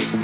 night.